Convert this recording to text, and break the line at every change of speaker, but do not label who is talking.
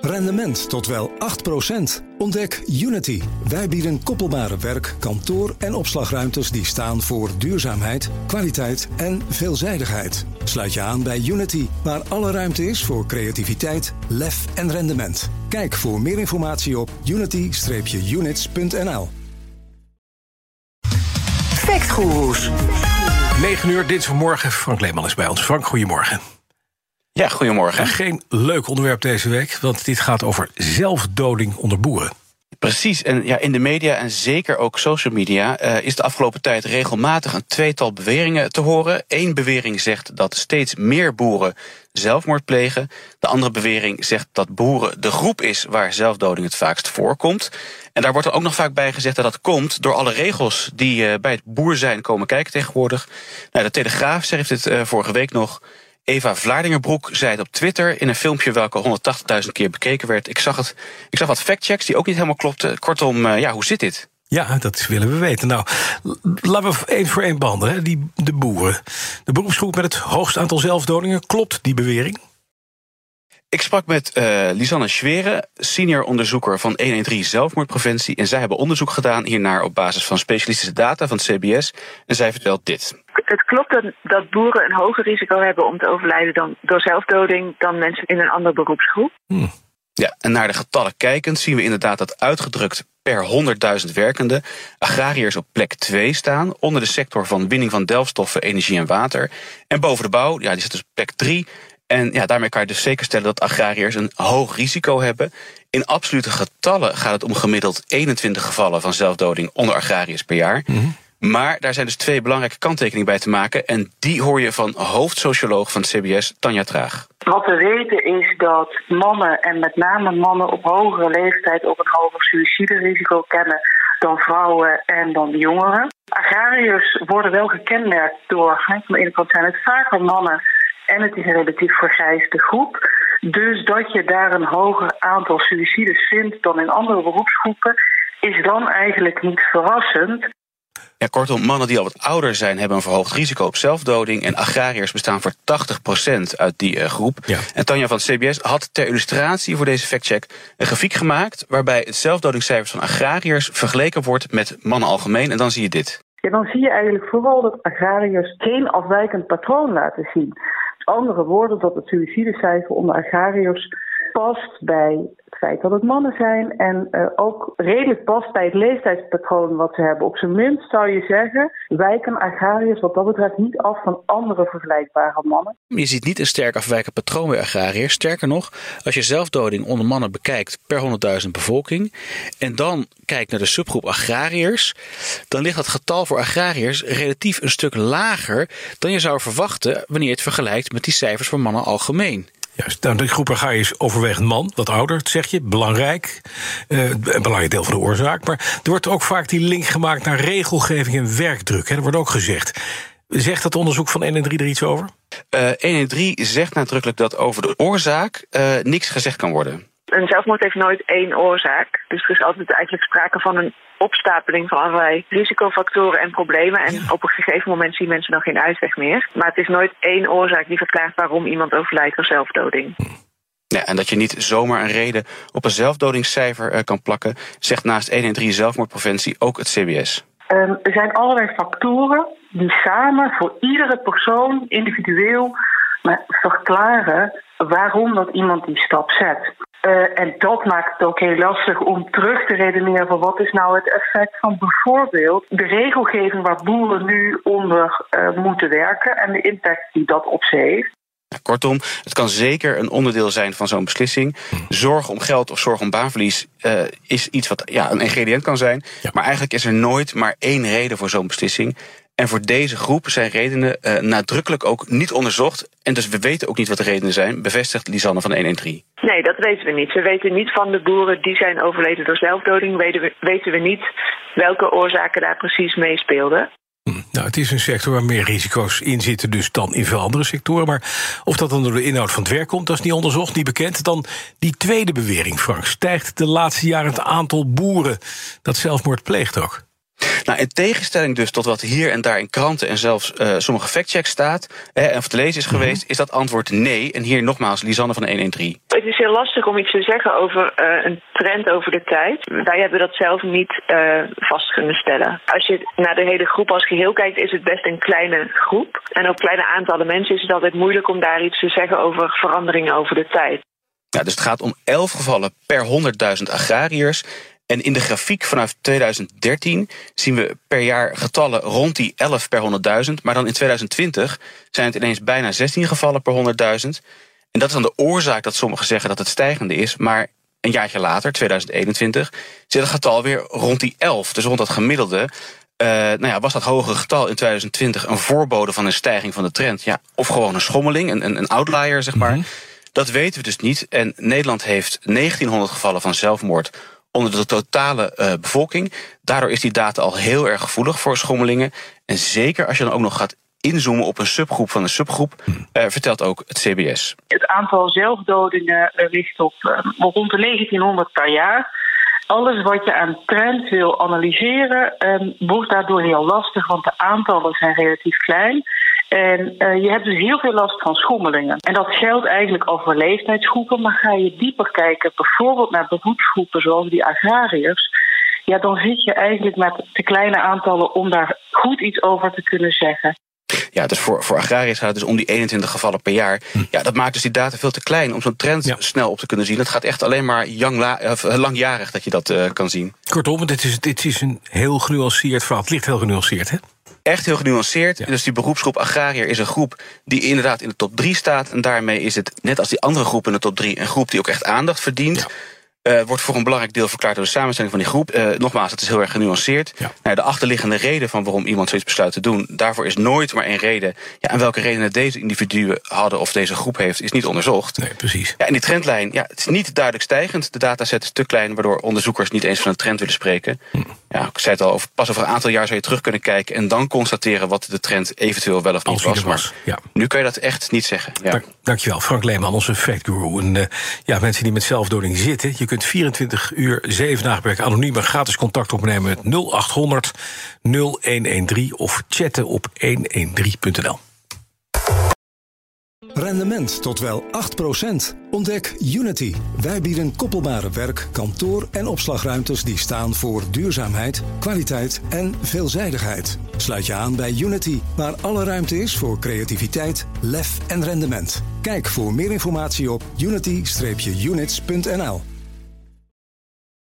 Rendement tot wel 8%. Ontdek Unity. Wij bieden koppelbare werk, kantoor en opslagruimtes die staan voor duurzaamheid, kwaliteit en veelzijdigheid. Sluit je aan bij Unity, waar alle ruimte is voor creativiteit, lef en rendement. Kijk voor meer informatie op unity-units.nl.
Factgoeroes.
9 uur dinsdagmorgen. Frank Leeman is bij ons. Frank, goedemorgen.
Ja, goedemorgen.
En geen leuk onderwerp deze week, want dit gaat over zelfdoding onder boeren.
Precies, en ja, in de media en zeker ook social media uh, is de afgelopen tijd regelmatig een tweetal beweringen te horen. Eén bewering zegt dat steeds meer boeren zelfmoord plegen. De andere bewering zegt dat boeren de groep is waar zelfdoding het vaakst voorkomt. En daar wordt er ook nog vaak bij gezegd dat dat komt door alle regels die uh, bij het boer zijn komen kijken tegenwoordig. Nou, de Telegraaf schreef dit uh, vorige week nog. Eva Vlaardingerbroek zei het op Twitter in een filmpje welke 180.000 keer bekeken werd. Ik zag, het, ik zag wat factchecks die ook niet helemaal klopten. Kortom, uh, ja, hoe zit dit?
Ja, dat willen we weten. Nou, laten we één voor één banden. Hè. Die, de boeren. De beroepsgroep met het hoogste aantal zelfdodingen. Klopt die bewering?
Ik sprak met uh, Lisanne Schweren, senior onderzoeker van 113 zelfmoordpreventie. En zij hebben onderzoek gedaan hiernaar op basis van specialistische data van het CBS. En zij vertelt dit.
Het klopt dat boeren een hoger risico hebben om te overlijden dan door zelfdoding dan mensen in een andere beroepsgroep.
Hmm. Ja, en naar de getallen kijkend zien we inderdaad dat uitgedrukt per 100.000 werkenden agrariërs op plek 2 staan, onder de sector van winning van delfstoffen, energie en water. En boven de bouw, ja, die zit dus op plek 3. En ja, daarmee kan je dus zeker stellen dat agrariërs een hoog risico hebben. In absolute getallen gaat het om gemiddeld 21 gevallen van zelfdoding onder agrariërs per jaar. Mm -hmm. Maar daar zijn dus twee belangrijke kanttekeningen bij te maken. En die hoor je van hoofdsocioloog van het CBS, Tanja Traag.
Wat we weten is dat mannen, en met name mannen op hogere leeftijd, ook een hoger suïciderisico kennen dan vrouwen en dan jongeren. Agrariërs worden wel gekenmerkt door, van de ene kant zijn het vaker mannen en het is een relatief vergrijsde groep. Dus dat je daar een hoger aantal suïcides vindt dan in andere beroepsgroepen, is dan eigenlijk niet verrassend.
Ja, kortom, mannen die al wat ouder zijn hebben een verhoogd risico op zelfdoding. En agrariërs bestaan voor 80% uit die uh, groep.
Ja.
En Tanja van het CBS had ter illustratie voor deze factcheck een grafiek gemaakt. waarbij het zelfdodingscijfers van agrariërs vergeleken wordt met mannen algemeen. En dan zie je dit.
Ja, dan zie je eigenlijk vooral dat agrariërs geen afwijkend patroon laten zien. Andere woorden, dat het suïcidecijfer onder agrariërs past bij feit dat het mannen zijn en uh, ook redelijk past bij het leeftijdspatroon wat ze hebben. Op zijn minst zou je zeggen, wijken agrariërs wat dat betreft niet af van andere vergelijkbare mannen.
Je ziet niet een sterk afwijkend patroon bij agrariërs. Sterker nog, als je zelfdoding onder mannen bekijkt per 100.000 bevolking en dan kijkt naar de subgroep agrariërs, dan ligt dat getal voor agrariërs relatief een stuk lager dan je zou verwachten wanneer je het vergelijkt met die cijfers voor mannen algemeen.
Juist, nou, de groep ga is overwegend man, wat ouder, zeg je, belangrijk. Uh, een belangrijk deel van de oorzaak. Maar er wordt ook vaak die link gemaakt naar regelgeving en werkdruk. Hè, dat wordt ook gezegd. Zegt dat onderzoek van 1 en 3 er iets over?
Uh, 1 en 3 zegt nadrukkelijk dat over de oorzaak uh, niks gezegd kan worden.
Een zelfmoord heeft nooit één oorzaak. Dus er is altijd eigenlijk sprake van een opstapeling van allerlei risicofactoren en problemen. En ja. op een gegeven moment zien mensen dan geen uitweg meer. Maar het is nooit één oorzaak die verklaart waarom iemand overlijdt door zelfdoding.
Ja, en dat je niet zomaar een reden op een zelfdodingscijfer uh, kan plakken, zegt naast 1 en 3 zelfmoordpreventie ook het CBS.
Um, er zijn allerlei factoren die samen voor iedere persoon individueel maar verklaren waarom dat iemand die stap zet. Uh, en dat maakt het ook heel lastig om terug te redeneren van wat is nou het effect van bijvoorbeeld de regelgeving waar boeren nu onder uh, moeten werken en de impact die dat op ze heeft.
Kortom, het kan zeker een onderdeel zijn van zo'n beslissing. Zorg om geld of zorg om baanverlies uh, is iets wat ja, een ingrediënt kan zijn. Ja. Maar eigenlijk is er nooit maar één reden voor zo'n beslissing. En voor deze groep zijn redenen uh, nadrukkelijk ook niet onderzocht. En dus we weten ook niet wat de redenen zijn, bevestigt Lisanne van 113.
Nee, dat weten we niet. We weten niet van de boeren die zijn overleden door zelfdoding. Weten we, weten we niet welke oorzaken daar precies meespeelden.
Nou, het is een sector waar meer risico's in zitten dus dan in veel andere sectoren. Maar of dat dan door de inhoud van het werk komt, dat is niet onderzocht, niet bekend. Dan die tweede bewering, Frank. Stijgt de laatste jaren het aantal boeren dat zelfmoord pleegt ook?
Nou, in tegenstelling dus tot wat hier en daar in kranten en zelfs uh, sommige factchecks staat en of te lezen is geweest, mhm. is dat antwoord nee. En hier nogmaals, Lisanne van de 113.
Het is heel lastig om iets te zeggen over uh, een trend over de tijd. Wij hebben dat zelf niet uh, vast kunnen stellen. Als je naar de hele groep als geheel kijkt, is het best een kleine groep. En op kleine aantallen mensen is het altijd moeilijk om daar iets te zeggen over veranderingen over de tijd.
Ja, dus het gaat om 11 gevallen per 100.000 agrariërs. En in de grafiek vanaf 2013 zien we per jaar getallen rond die 11 per 100.000. Maar dan in 2020 zijn het ineens bijna 16 gevallen per 100.000. En dat is dan de oorzaak dat sommigen zeggen dat het stijgende is. Maar een jaartje later, 2021, zit het getal weer rond die 11. Dus rond dat gemiddelde. Uh, nou ja, was dat hogere getal in 2020 een voorbode van een stijging van de trend? Ja, of gewoon een schommeling, een, een outlier, zeg maar. Mhm. Dat weten we dus niet. En Nederland heeft 1900 gevallen van zelfmoord onder de totale uh, bevolking. Daardoor is die data al heel erg gevoelig voor schommelingen. En zeker als je dan ook nog gaat inzoomen op een subgroep van een subgroep, uh, vertelt ook het CBS.
Het aantal zelfdodingen uh, ligt op rond de 1900 per jaar. Alles wat je aan trend wil analyseren, wordt daardoor heel lastig, want de aantallen zijn relatief klein. En uh, je hebt dus heel veel last van schommelingen. En dat geldt eigenlijk voor leeftijdsgroepen. Maar ga je dieper kijken, bijvoorbeeld naar beroepsgroepen zoals die agrariërs. Ja, dan zit je eigenlijk met te kleine aantallen om daar goed iets over te kunnen zeggen.
Ja, dus voor, voor agrariërs gaat het dus om die 21 gevallen per jaar. Hm. Ja, dat maakt dus die data veel te klein om zo'n trend snel op te kunnen zien. Het gaat echt alleen maar eh, langjarig dat je dat uh, kan zien.
Kortom, dit is, dit is een heel genuanceerd verhaal. Het ligt heel genuanceerd, hè?
echt heel genuanceerd. Dus die beroepsgroep agrariër is een groep die inderdaad in de top 3 staat. En daarmee is het, net als die andere groepen in de top 3, een groep die ook echt aandacht verdient. Uh, wordt voor een belangrijk deel verklaard door de samenstelling van die groep. Uh, nogmaals, het is heel erg genuanceerd. Ja. Nou, de achterliggende reden van waarom iemand zoiets besluit te doen, daarvoor is nooit maar één reden. Ja, en welke redenen deze individuen hadden of deze groep heeft, is niet onderzocht.
Nee, precies.
Ja, en die trendlijn, ja, het is niet duidelijk stijgend. De dataset is te klein, waardoor onderzoekers niet eens van een trend willen spreken. Hm. Ja, ik zei het al, pas over een aantal jaar zou je terug kunnen kijken en dan constateren wat de trend eventueel wel of niet was. was. ja. nu kan je dat echt niet zeggen. Ja.
Dank, dankjewel, Frank Leeman, onze fact guru. En uh, ja, mensen die met zelfdoding zitten, je kunt 24 uur, 7 dagen per week anoniem en gratis contact opnemen met 0800 0113 of chatten op 113.nl.
Rendement tot wel 8%. Ontdek Unity. Wij bieden koppelbare werk, kantoor en opslagruimtes die staan voor duurzaamheid, kwaliteit en veelzijdigheid. Sluit je aan bij Unity, waar alle ruimte is voor creativiteit, lef en rendement. Kijk voor meer informatie op unity-units.nl.